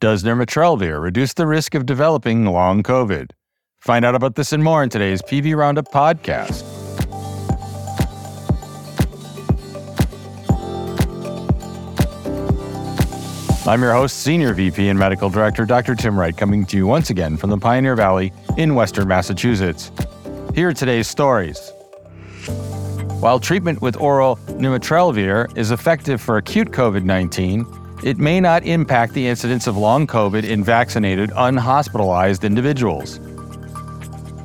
Does nirmatrelvir reduce the risk of developing long COVID? Find out about this and more in today's PV Roundup podcast. I'm your host, Senior VP and Medical Director Dr. Tim Wright, coming to you once again from the Pioneer Valley in Western Massachusetts. Here are today's stories. While treatment with oral nirmatrelvir is effective for acute COVID 19, it may not impact the incidence of long COVID in vaccinated, unhospitalized individuals.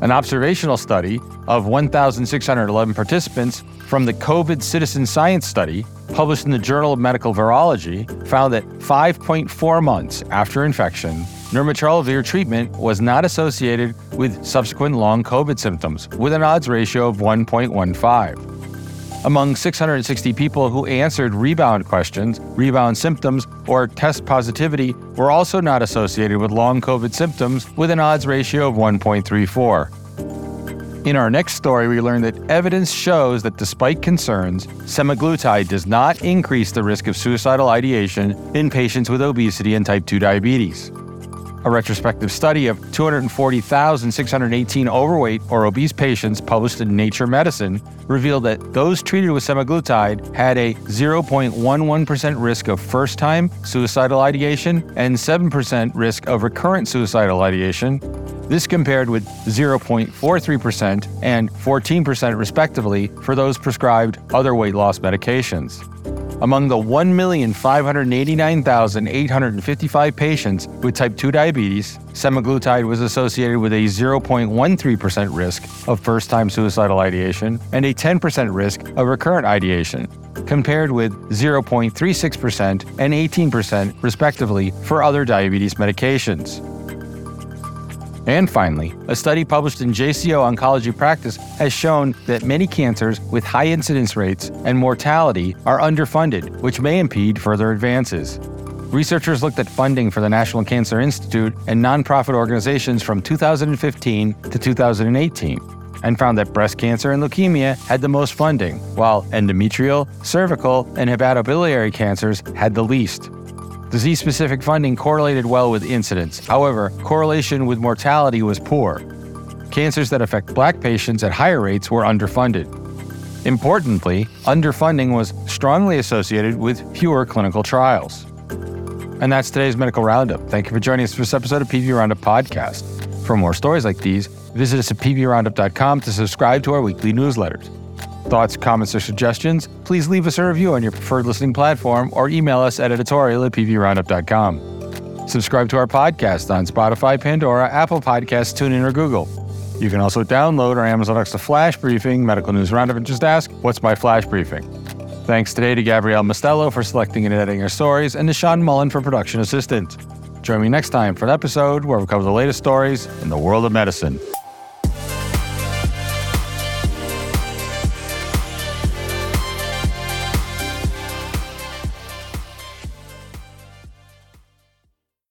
An observational study of 1,611 participants from the COVID Citizen Science Study, published in the Journal of Medical Virology, found that 5.4 months after infection, nirmatrelvir treatment was not associated with subsequent long COVID symptoms, with an odds ratio of 1.15. Among 660 people who answered rebound questions, rebound symptoms, or test positivity were also not associated with long COVID symptoms with an odds ratio of 1.34. In our next story, we learn that evidence shows that despite concerns, semaglutide does not increase the risk of suicidal ideation in patients with obesity and type 2 diabetes. A retrospective study of 240,618 overweight or obese patients published in Nature Medicine revealed that those treated with semaglutide had a 0.11% risk of first time suicidal ideation and 7% risk of recurrent suicidal ideation. This compared with 0.43% and 14% respectively for those prescribed other weight loss medications. Among the 1,589,855 patients with type 2 diabetes, semaglutide was associated with a 0.13% risk of first time suicidal ideation and a 10% risk of recurrent ideation, compared with 0.36% and 18% respectively for other diabetes medications. And finally, a study published in JCO Oncology Practice has shown that many cancers with high incidence rates and mortality are underfunded, which may impede further advances. Researchers looked at funding for the National Cancer Institute and nonprofit organizations from 2015 to 2018 and found that breast cancer and leukemia had the most funding, while endometrial, cervical, and hepatobiliary cancers had the least. Disease specific funding correlated well with incidence. However, correlation with mortality was poor. Cancers that affect black patients at higher rates were underfunded. Importantly, underfunding was strongly associated with fewer clinical trials. And that's today's Medical Roundup. Thank you for joining us for this episode of PV Roundup Podcast. For more stories like these, visit us at pvroundup.com to subscribe to our weekly newsletters thoughts, comments, or suggestions, please leave us a review on your preferred listening platform or email us at editorial at pvroundup.com. Subscribe to our podcast on Spotify, Pandora, Apple Podcasts, TuneIn, or Google. You can also download our Amazon Alexa Flash Briefing, Medical News Roundup, and just ask, What's my Flash Briefing? Thanks today to Gabrielle Mostello for selecting and editing our stories, and to Sean Mullen for production assistant. Join me next time for an episode where we cover the latest stories in the world of medicine.